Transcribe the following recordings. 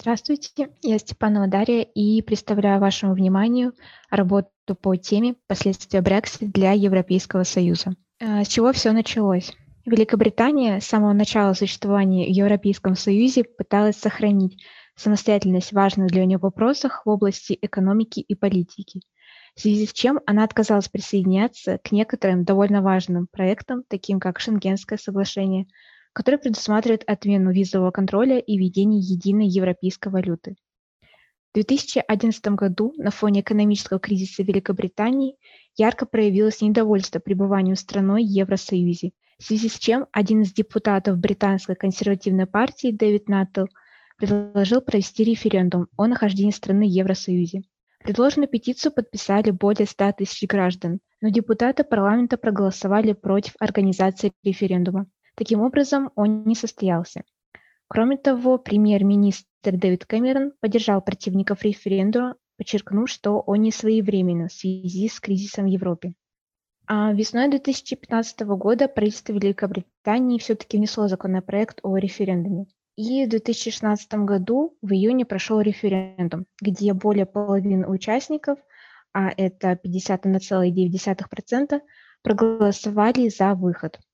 Здравствуйте, я Степанова Дарья и представляю вашему вниманию работу по теме «Последствия Брексита для Европейского Союза». Э, с чего все началось? Великобритания с самого начала существования в Европейском Союзе пыталась сохранить самостоятельность важных для нее вопросах в области экономики и политики, в связи с чем она отказалась присоединяться к некоторым довольно важным проектам, таким как Шенгенское соглашение – который предусматривает отмену визового контроля и введение единой европейской валюты. В 2011 году на фоне экономического кризиса Великобритании ярко проявилось недовольство пребыванием страной в Евросоюзе, в связи с чем один из депутатов британской консервативной партии Дэвид Наттл предложил провести референдум о нахождении страны в Евросоюзе. Предложенную петицию подписали более 100 тысяч граждан, но депутаты парламента проголосовали против организации референдума. Таким образом, он не состоялся. Кроме того, премьер-министр Дэвид Кэмерон поддержал противников референдума, подчеркнув, что он не своевременно в связи с кризисом в Европе. А весной 2015 года правительство Великобритании все-таки внесло законопроект о референдуме. И в 2016 году в июне прошел референдум, где более половины участников, а это 51,9%, проголосовали за выход –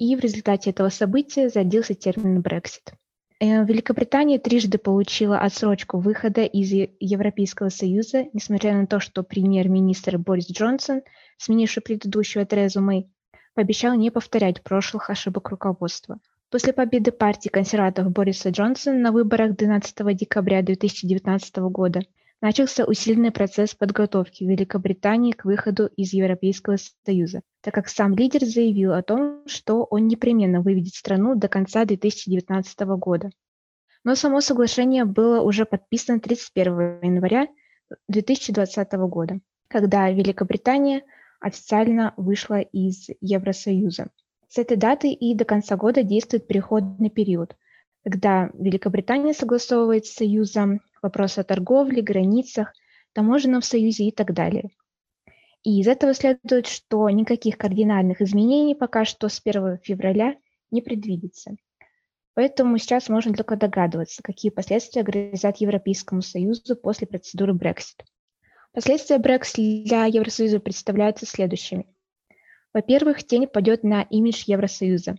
и в результате этого события зародился термин Brexit. Э, Великобритания трижды получила отсрочку выхода из Европейского Союза, несмотря на то, что премьер-министр Борис Джонсон, сменивший предыдущего Терезу Мэй, пообещал не повторять прошлых ошибок руководства. После победы партии консерваторов Бориса Джонсона на выборах 12 декабря 2019 года начался усиленный процесс подготовки Великобритании к выходу из Европейского Союза, так как сам лидер заявил о том, что он непременно выведет страну до конца 2019 года. Но само соглашение было уже подписано 31 января 2020 года, когда Великобритания официально вышла из Евросоюза. С этой даты и до конца года действует переходный период, когда Великобритания согласовывает с Союзом вопросы о торговле, границах, таможенном союзе и так далее. И из этого следует, что никаких кардинальных изменений пока что с 1 февраля не предвидится. Поэтому сейчас можно только догадываться, какие последствия грозят Европейскому Союзу после процедуры Brexit. Последствия Brexit для Евросоюза представляются следующими. Во-первых, тень падет на имидж Евросоюза,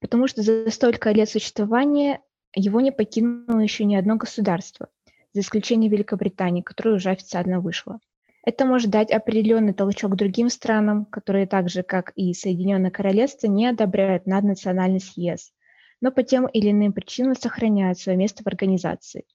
потому что за столько лет существования его не покинуло еще ни одно государство, за исключением Великобритании, которая уже официально вышла. Это может дать определенный толчок другим странам, которые так же, как и Соединенное Королевство, не одобряют наднациональность ЕС, но по тем или иным причинам сохраняют свое место в организации.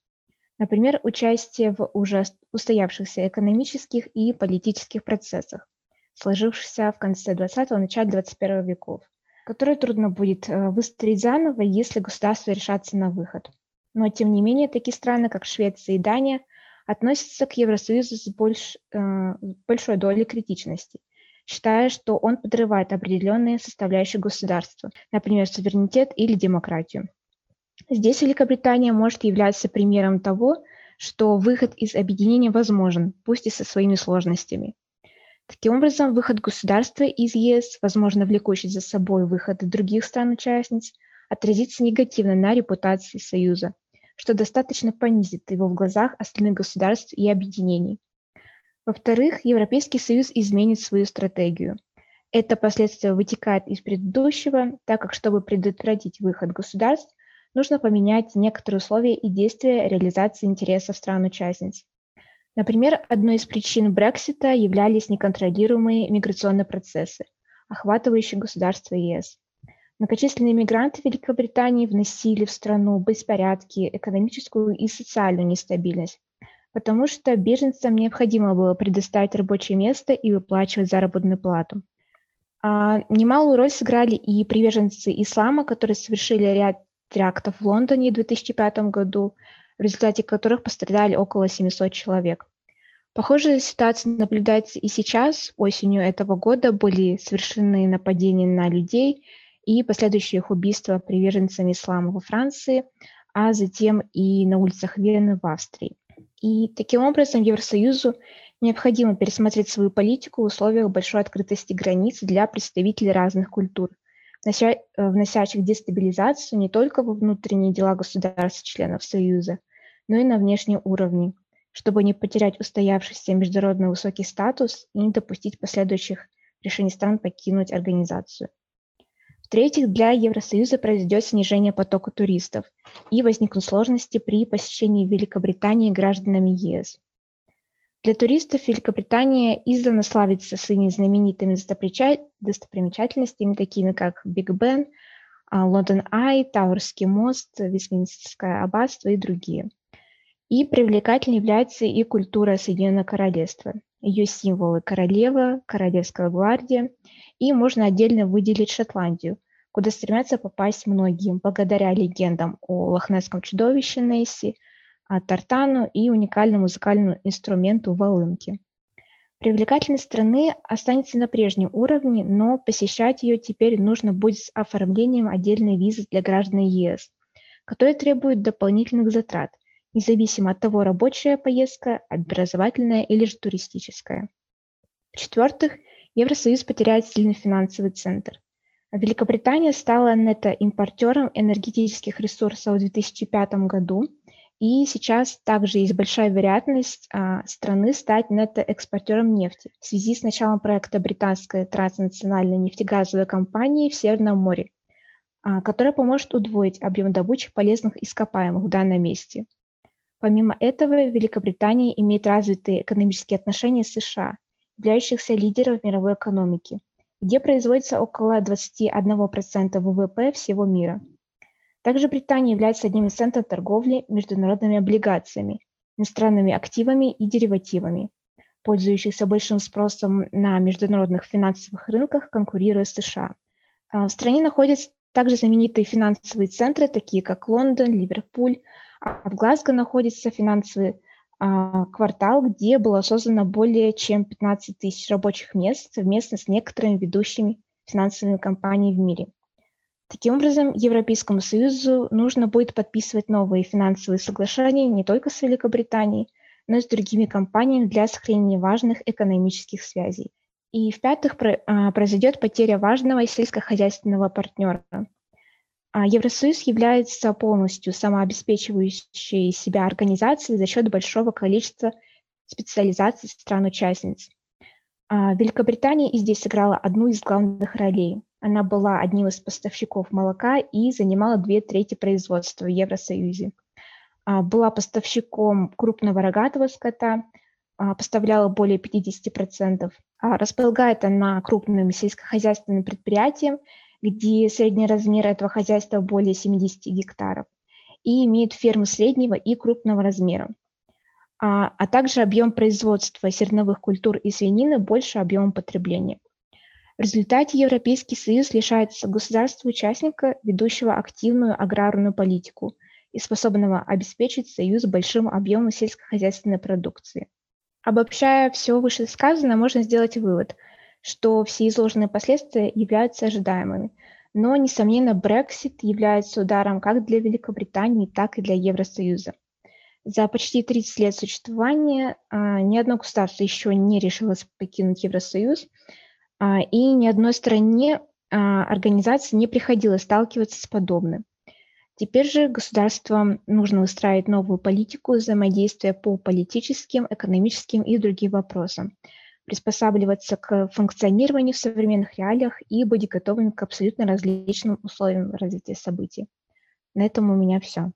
Например, участие в уже устоявшихся экономических и политических процессах, сложившихся в конце 20-го, начале 21 веков, которые трудно будет э, выстроить заново, если государство решатся на выход. Но, тем не менее, такие страны, как Швеция и Дания, относятся к Евросоюзу с больш, э, большой долей критичности, считая, что он подрывает определенные составляющие государства, например, суверенитет или демократию. Здесь Великобритания может являться примером того, что выход из объединения возможен, пусть и со своими сложностями. Таким образом, выход государства из ЕС, возможно, влекущий за собой выход других стран-участниц, отразится негативно на репутации Союза, что достаточно понизит его в глазах остальных государств и объединений. Во-вторых, Европейский Союз изменит свою стратегию. Это последствие вытекает из предыдущего, так как, чтобы предотвратить выход государств, нужно поменять некоторые условия и действия реализации интересов стран-участниц. Например, одной из причин Брексита являлись неконтролируемые миграционные процессы, охватывающие государства ЕС. Многочисленные мигранты Великобритании вносили в страну беспорядки, экономическую и социальную нестабильность, потому что беженцам необходимо было предоставить рабочее место и выплачивать заработную плату. А немалую роль сыграли и приверженцы ислама, которые совершили ряд терактов в Лондоне в 2005 году, в результате которых пострадали около 700 человек. Похожая ситуация наблюдается и сейчас. Осенью этого года были совершены нападения на людей – и последующее их убийство приверженцами ислама во Франции, а затем и на улицах Вены в Австрии. И таким образом Евросоюзу необходимо пересмотреть свою политику в условиях большой открытости границ для представителей разных культур, вносящих дестабилизацию не только во внутренние дела государств-членов Союза, но и на внешнем уровне, чтобы не потерять устоявшийся международно высокий статус и не допустить последующих решений стран покинуть организацию. В-третьих, для Евросоюза произойдет снижение потока туристов и возникнут сложности при посещении Великобритании гражданами ЕС. Для туристов Великобритания издавна славится своими знаменитыми достопримечательностями, такими как Биг Бен, а, Лондон Ай, Тауэрский мост, Вестминстерское аббатство и другие. И привлекательной является и культура Соединенного Королевства. Ее символы – королева, королевская гвардия, и можно отдельно выделить Шотландию, куда стремятся попасть многие благодаря легендам о лохнесском чудовище Несси – а, тартану и уникальному музыкальному инструменту волынки. Привлекательность страны останется на прежнем уровне, но посещать ее теперь нужно будет с оформлением отдельной визы для граждан ЕС, которая требует дополнительных затрат, независимо от того, рабочая поездка, образовательная или же туристическая. В-четвертых, Евросоюз потеряет сильный финансовый центр. Великобритания стала нетоимпортером энергетических ресурсов в 2005 году – и сейчас также есть большая вероятность а, страны стать нетоэкспортером нефти в связи с началом проекта британской транснациональной нефтегазовой компании в Северном море, а, которая поможет удвоить объем добычи полезных ископаемых в данном месте. Помимо этого, Великобритания имеет развитые экономические отношения с США, являющихся лидером мировой экономике, где производится около 21% ВВП всего мира – также Британия является одним из центров торговли международными облигациями, иностранными активами и деривативами, пользующихся большим спросом на международных финансовых рынках, конкурируя с США. А, в стране находятся также знаменитые финансовые центры, такие как Лондон, Ливерпуль, а в Глазго находится финансовый а, квартал, где было создано более чем 15 тысяч рабочих мест совместно с некоторыми ведущими финансовыми компаниями в мире. Таким образом, Европейскому Союзу нужно будет подписывать новые финансовые соглашения не только с Великобританией, но и с другими компаниями для сохранения важных экономических связей. И в-пятых, а, произойдет потеря важного сельскохозяйственного партнера. А Евросоюз является полностью самообеспечивающей себя организацией за счет большого количества специализаций стран-участниц. А Великобритания и здесь сыграла одну из главных ролей – она была одним из поставщиков молока и занимала две трети производства в Евросоюзе. А, была поставщиком крупного рогатого скота, поставляла более 50%. А, располагает она крупным сельскохозяйственным предприятием, где средний размер этого хозяйства более 70 гектаров, и имеет фермы среднего и крупного размера. А, а также объем производства зерновых культур и свинины больше объема потребления. В результате Европейский Союз лишается государства-участника, ведущего активную аграрную политику и способного обеспечить Союз большим объемом сельскохозяйственной продукции. Обобщая все вышесказанное, можно сделать вывод, что все изложенные последствия являются ожидаемыми, но, несомненно, Brexit является ударом как для Великобритании, так и для Евросоюза. За почти 30 лет существования а, ни одно государство еще не решилось покинуть Евросоюз – а, и ни одной стране а, организации не приходилось сталкиваться с подобным. Теперь же государствам нужно выстраивать новую политику взаимодействия по политическим, экономическим и другим вопросам, приспосабливаться к функционированию в современных реалиях и быть готовыми к абсолютно различным условиям развития событий. На этом у меня все.